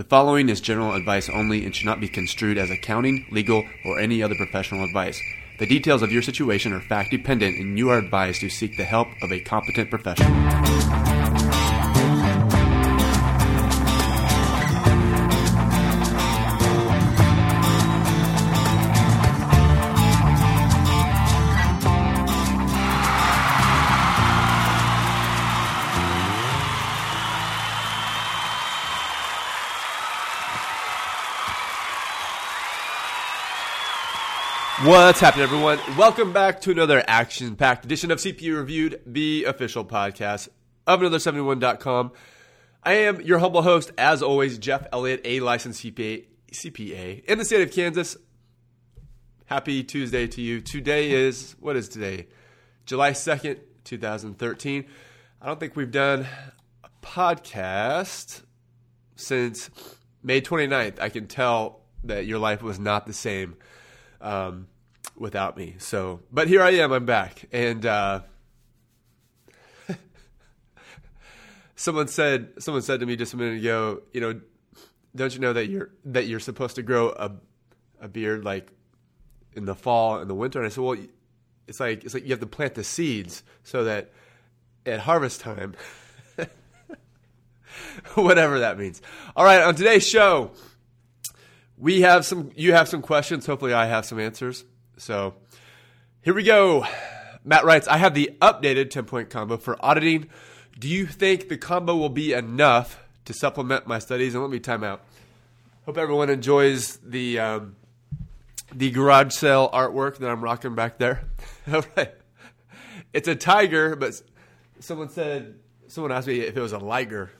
The following is general advice only and should not be construed as accounting, legal, or any other professional advice. The details of your situation are fact dependent, and you are advised to seek the help of a competent professional. What's happening, everyone? Welcome back to another action packed edition of CPA Reviewed, the official podcast of another71.com. I am your humble host, as always, Jeff Elliott, a licensed CPA, CPA in the state of Kansas. Happy Tuesday to you. Today is, what is today? July 2nd, 2013. I don't think we've done a podcast since May 29th. I can tell that your life was not the same um, without me. So, but here I am. I'm back, and uh, someone said someone said to me just a minute ago, you know, don't you know that you're that you're supposed to grow a a beard like in the fall and the winter? And I said, well, it's like it's like you have to plant the seeds so that at harvest time. Whatever that means. All right, on today's show, we have some you have some questions. Hopefully i have some answers. So here we go. Matt writes i have the updated 10 point combo for auditing. Do you think the combo will be enough to supplement my studies? And let me time out. Hope everyone enjoys the um, the garage sale artwork that i'm rocking back there. It's a tiger but someone said someone asked me if it was a liger.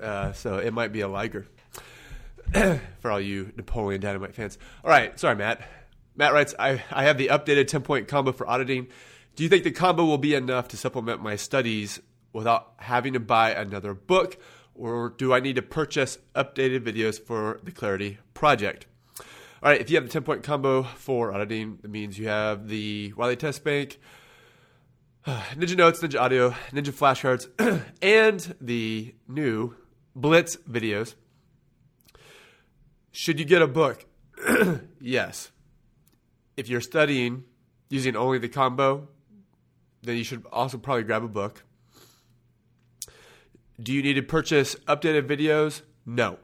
Uh, so it might be a liger for all you Napoleon Dynamite fans. All right, sorry, Matt. Matt writes, I, I have the updated 10 point combo for auditing. Do you think the combo will be enough to supplement my studies without having to buy another book? Or do I need to purchase updated videos for the Clarity project? All right, if you have the 10 point combo for auditing, that means you have the Wiley Test Bank, Ninja Notes, Ninja Audio, Ninja Flashcards, and the new Blitz videos. Should you get a book? yes. If you're studying using only the combo, then you should also probably grab a book. Do you need to purchase updated videos? No.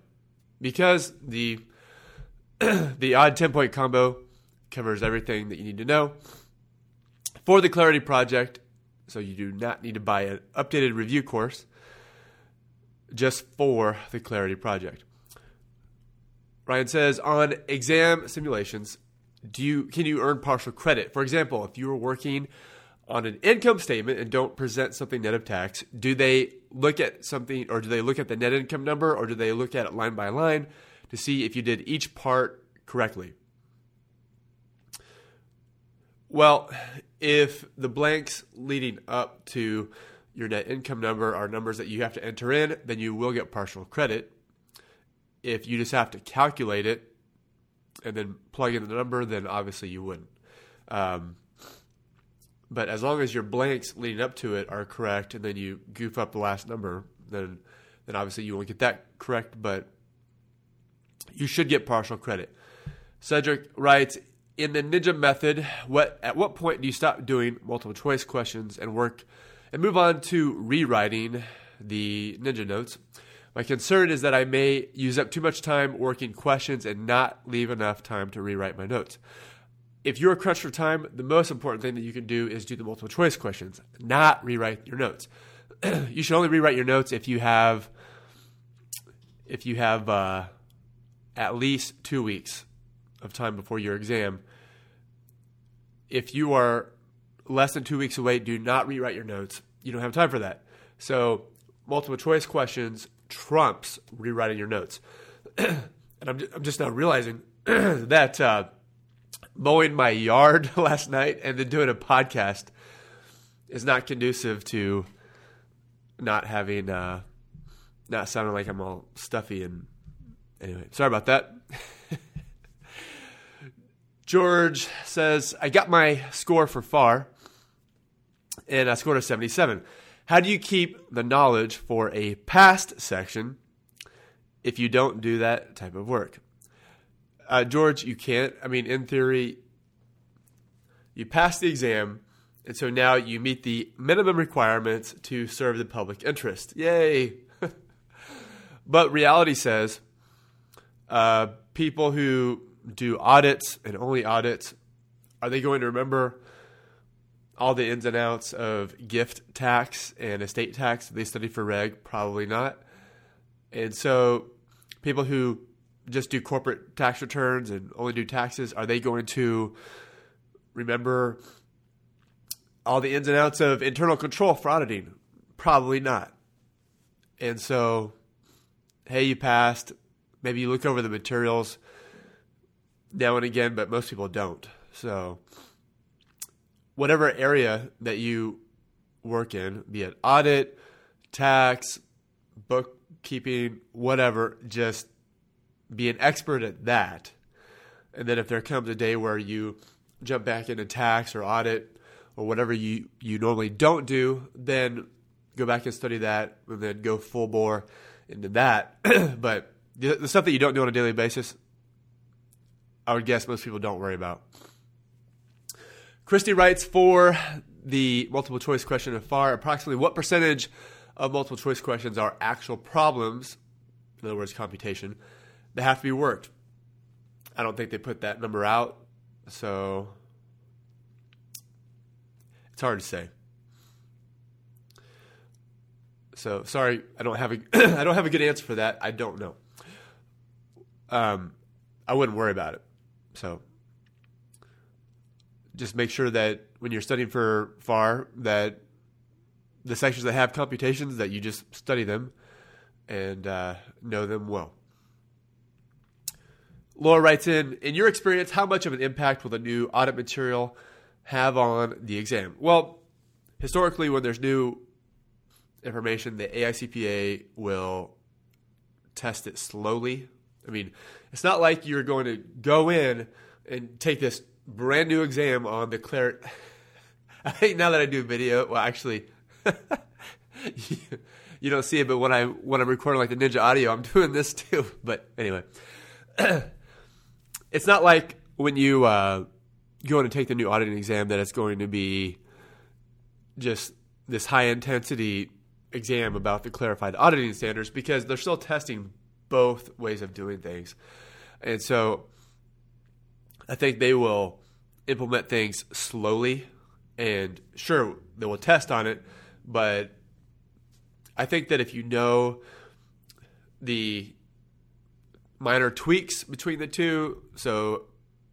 Because the the AUD 10 point combo covers everything that you need to know for the Clarity project. So you do not need to buy an updated review course just for the Clarity project. Ryan says on exam simulations, do you can you earn partial credit? For example, if you were working on an income statement and don't present something net of tax, do they look at something or do they look at the net income number or do they look at it line by line to see if you did each part correctly? Well, if the blanks leading up to your net income number are numbers that you have to enter in, then you will get partial credit if you just have to calculate it and then plug in the number, then obviously you wouldn't. Um, but as long as your blanks leading up to it are correct, and then you goof up the last number, then then obviously you won't get that correct. But you should get partial credit. Cedric writes in the Ninja method. What at what point do you stop doing multiple choice questions and work and move on to rewriting the Ninja notes? My concern is that I may use up too much time working questions and not leave enough time to rewrite my notes. If you're crunched for time, the most important thing that you can do is do the multiple choice questions, not rewrite your notes. you should only rewrite your notes if you have if you have uh, at least two weeks of time before your exam. If you are less than two weeks away, do not rewrite your notes. You don't have time for that. So, multiple choice questions trumps rewriting your notes. and I'm, I'm just now realizing that uh, mowing my yard last night and then doing a podcast is not conducive to not having, uh, not sounding like I'm all stuffy. And anyway, sorry about that. George says, I got my score for FAR and I scored a 77. How do you keep the knowledge for a past section if you don't do that type of work. Uh, George, you can't. I mean, in theory, you pass the exam, and so now you meet the minimum requirements to serve the public interest. Yay! but reality says uh, people who do audits and only audits are they going to remember all the ins and outs of gift tax and estate tax they study for reg? Probably not. And so people who just do corporate tax returns and only do taxes, are they going to remember all the ins and outs of internal control for auditing? Probably not. And so, hey, you passed. Maybe you look over the materials now and again, but most people don't. So, whatever area that you work in, be it audit, tax, bookkeeping, whatever, just be an expert at that. And then if there comes a day where you jump back into tax or audit or whatever you, you normally don't do, then go back and study that and then go full bore into that. but the, the stuff that you don't do on a daily basis, I would guess most people don't worry about. Cristy writes for the multiple choice question of FAR approximately what percentage of multiple choice questions are actual problems, in other words, computation, that have to be worked? I don't think they put that number out, so it's hard to say. So sorry, I don't have a I don't have a good answer for that. I don't know. Um, I wouldn't worry about it. So just make sure that when you're studying for FAR that the sections that have computations that you just study them and uh, know them well. Laura writes in, in your experience, how much of an impact will the new audit material have on the exam? Well, historically, when there's new information, the AICPA will test it slowly. I mean, it's not like you're going to go in and take this brand new exam on the clear. I think now that I do video, well, actually, you don't see it, but when I when I'm recording like the Ninja Audio, I'm doing this too. But anyway, it's not like when you uh, go in and take the new auditing exam that it's going to be just this high intensity exam about the clarified auditing standards because they're still testing both ways of doing things. And so I think they will implement things slowly and sure they will test on it, but I think that if you know the minor tweaks between the two, so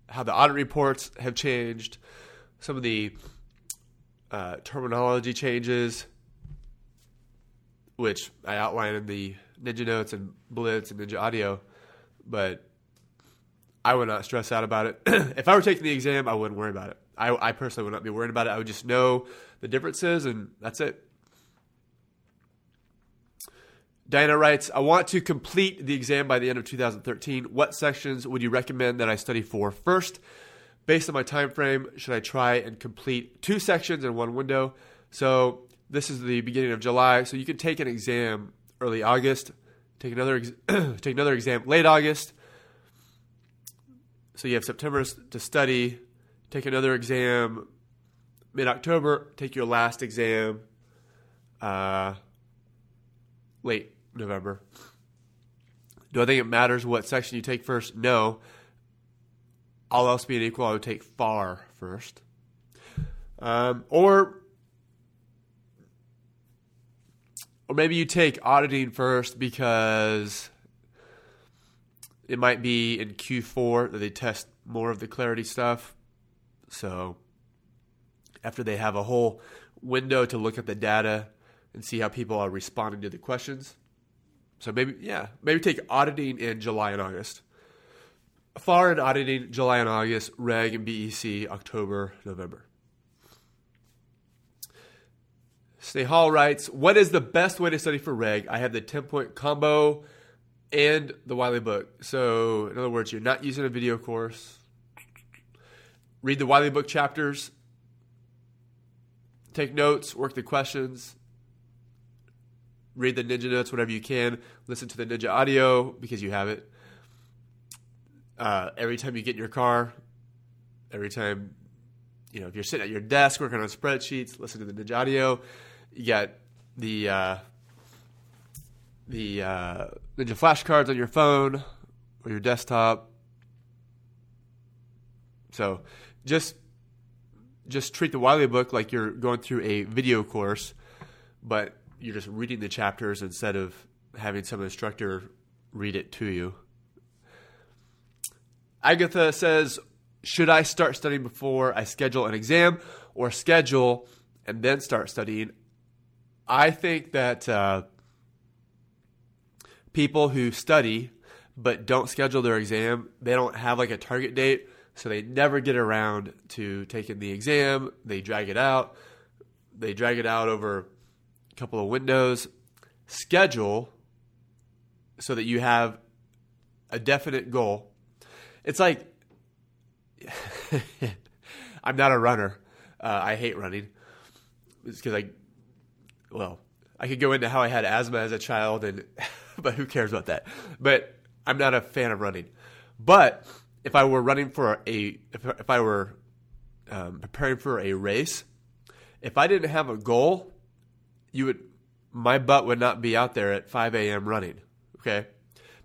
how the audit reports have changed, some of the uh, terminology changes, which I outline in the Ninja Notes and Blitz and Ninja Audio, but I would not stress out about it. if I were taking the exam, I wouldn't worry about it. I, I personally would not be worried about it. I would just know the differences, and that's it. Diana writes, I want to complete the exam by the end of 2013. What sections would you recommend that I study for first? Based on my time frame, should I try and complete two sections in one window? So this is the beginning of July, so you can take an exam early August, take another ex- take another exam late August, so you have September to study, take another exam mid October, take your last exam uh, late November. Do I think it matters what section you take first? No. All else being equal, I would take FAR first. Um, or or maybe you take auditing first because it might be in Q4 that they test more of the clarity stuff. So after they have a whole window to look at the data and see how people are responding to the questions. So maybe yeah, maybe take auditing in July and August. FAR and auditing July and August, reg and BEC October, November. Snehal writes, What is the best way to study for reg? I have the 10 point combo and the Wiley book. So, in other words, you're not using a video course. Read the Wiley book chapters, take notes, work the questions, read the Ninja Notes whenever you can. Listen to the Ninja Audio because you have it. Uh, every time you get in your car, every time, you know, if you're sitting at your desk working on spreadsheets, listen to the Ninja Audio. You got the uh, the uh, Ninja flashcards on your phone or your desktop. So just just treat the Wiley book like you're going through a video course, but you're just reading the chapters instead of having some instructor read it to you. Agatha says, Should I start studying before I schedule an exam or schedule and then start studying? I think that uh, people who study but don't schedule their exam, they don't have like a target date, so they never get around to taking the exam. They drag it out. They drag it out over a couple of windows. Schedule so that you have a definite goal. It's like I'm not a runner. Uh, I hate running. It's because I, well, I could go into how I had asthma as a child, and but who cares about that? But I'm not a fan of running. But if I were running for a, if, if I were um, preparing for a race, if I didn't have a goal, you would, my butt would not be out there at 5 a.m. running. Okay.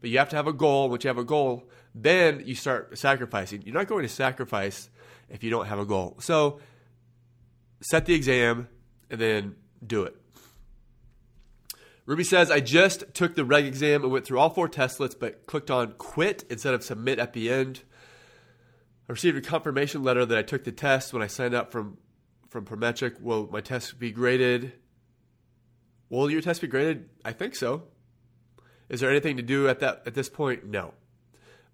But you have to have a goal. Once you have a goal, then you start sacrificing. You're not going to sacrifice if you don't have a goal. So set the exam and then do it. Ruby says, I just took the reg exam and went through all four testlets, but clicked on quit instead of submit at the end. I received a confirmation letter that I took the test when I signed up from, from Prometric. Will my test be graded? Will your test be graded? I think so. Is there anything to do at that at this point? No.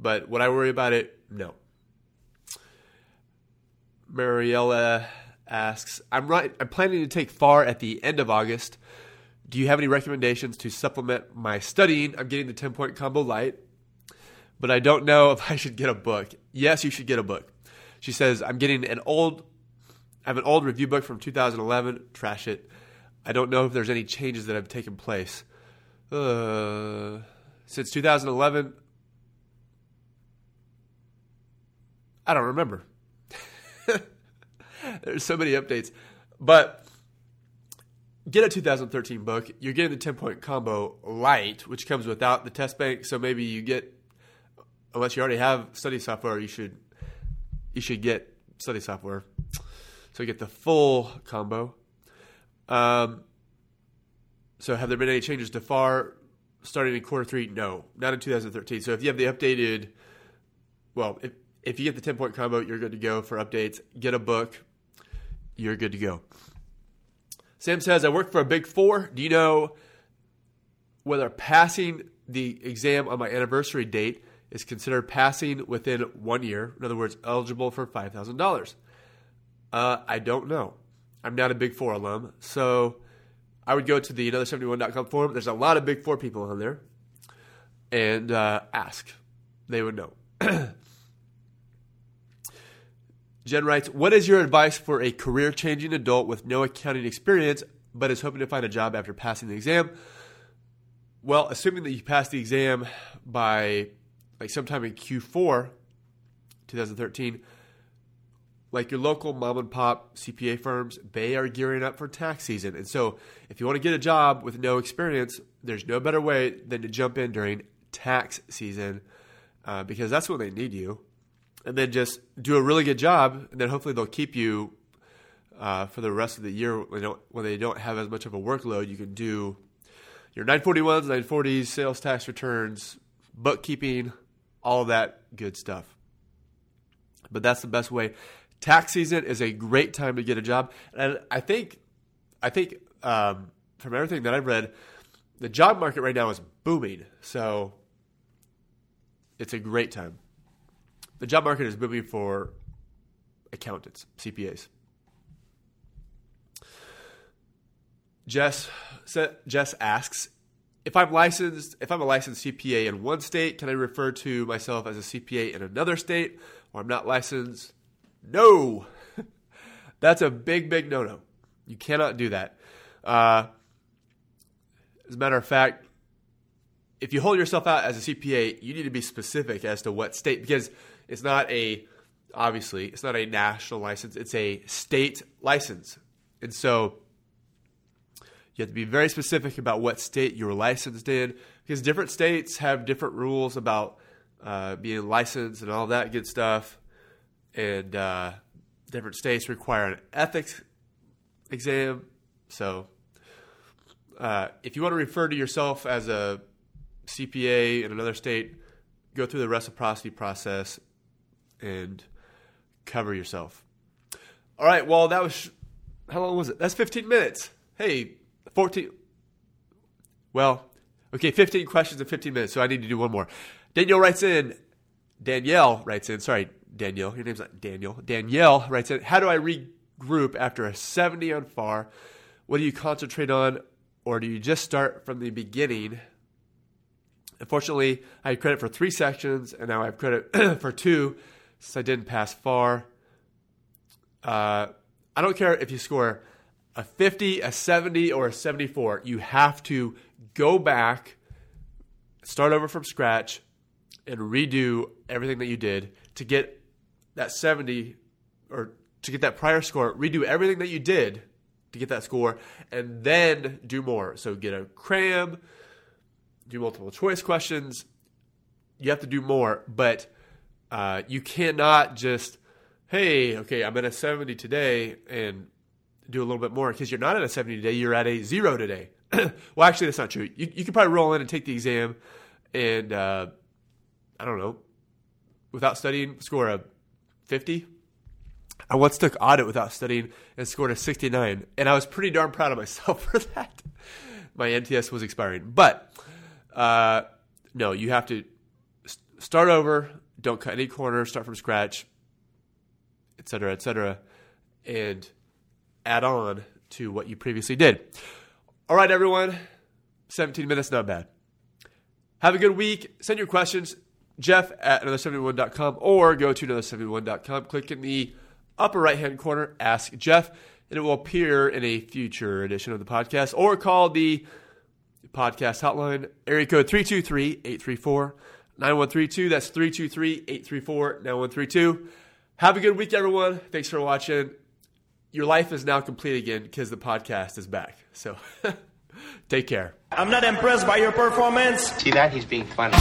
But would I worry about it? No. Mariella asks, I'm right I'm planning to take FAR at the end of August. Do you have any recommendations to supplement my studying? I'm getting the 10 point combo light, but I don't know if I should get a book. Yes, you should get a book. She says, I'm getting an old, I have an old review book from 2011. Trash it. I don't know if there's any changes that have taken place. Uh, since 2011, I don't remember. There's so many updates. But get a 2013 book. You're getting the 10 point combo light, which comes without the test bank. So maybe you get, unless you already have study software, you should you should get study software. So you get the full combo. Um, so have there been any changes to FAR starting in quarter three? No, not in 2013. So if you have the updated, well, if if you get the 10 point combo, you're good to go for updates. Get a book, you're good to go. Sam says, I work for a big four. Do you know whether passing the exam on my anniversary date is considered passing within one year? In other words, eligible for $5,000? Uh, I don't know. I'm not a big four alum. So I would go to the another71.com forum. There's a lot of big four people on there and uh, ask. They would know. Jen writes, What is your advice for a career changing adult with no accounting experience but is hoping to find a job after passing the exam? Well, assuming that you pass the exam by like sometime in Q4 2013, like your local mom and pop CPA firms, they are gearing up for tax season. And so, if you want to get a job with no experience, there's no better way than to jump in during tax season uh, because that's when they need you and then just do a really good job, and then hopefully they'll keep you uh, for the rest of the year when they, don't, when they don't have as much of a workload. You can do your 941s, 940s, sales tax returns, bookkeeping, all that good stuff. But that's the best way. Tax season is a great time to get a job, and I think, I think um, from everything that I've read, the job market right now is booming. So it's a great time the job market is booming for accountants, CPAs. Jess Jess asks if I'm licensed, if I'm a licensed CPA in one state, can I refer to myself as a CPA in another state, or I'm not licensed? No, that's a big, big no-no. You cannot do that. Uh, As a matter of fact, if you hold yourself out as a CPA, you need to be specific as to what state because it's not a obviously it's not a national license, it's a state license. And so you have to be very specific about what state you're licensed in because different states have different rules about uh, being licensed and all that good stuff. And uh, different states require an ethics exam. So uh, if you want to refer to yourself as a CPA in another state, go through the reciprocity process and cover yourself. All right, well, that was how long was it? That's 15 minutes. Hey, 14. Well, okay, 15 questions in 15 minutes, so I need to do one more. Danielle writes in, Danielle writes in, sorry, Danielle, your name's not Daniel. Danielle writes in, how do I regroup after a 70 on FAR? What do you concentrate on, or do you just start from the beginning? Unfortunately, I had credit for three sections, and now I have credit for two since I didn't pass FAR. Uh, I don't care if you score a 50, a 70, or a 74. You have to go back, start over from scratch, and redo everything that you did to get that 70 or to get that prior score. Redo everything that you did to get that score, and then do more. So get a cram, do multiple choice questions. You have to do more, but uh, you cannot just hey, okay, I'm at a 70 today and do a little bit more because you're not at a 70 today, you're at a zero today. well, actually, that's not true. You, you could probably roll in and take the exam and, uh, I don't know, without studying, score a 50. I once took audit without studying and scored a 69, and I was pretty darn proud of myself for that. My NTS was expiring. But uh, no, you have to start over, don't cut any corners, start from scratch, et cetera, et cetera, and add on to what you previously did. All right, everyone. 17 minutes, not bad. Have a good week. Send your questions, Jeff at another71.com, or go to another71.com. Click in the upper right hand corner, Ask Jeff, and it will appear in a future edition of the podcast, or call the podcast hotline, area code 323 834 9132. That's 323 834 9132. Have a good week, everyone. Thanks for watching. Your life is now complete again because the podcast is back. So take care. I'm not impressed by your performance. See that? He's being funny.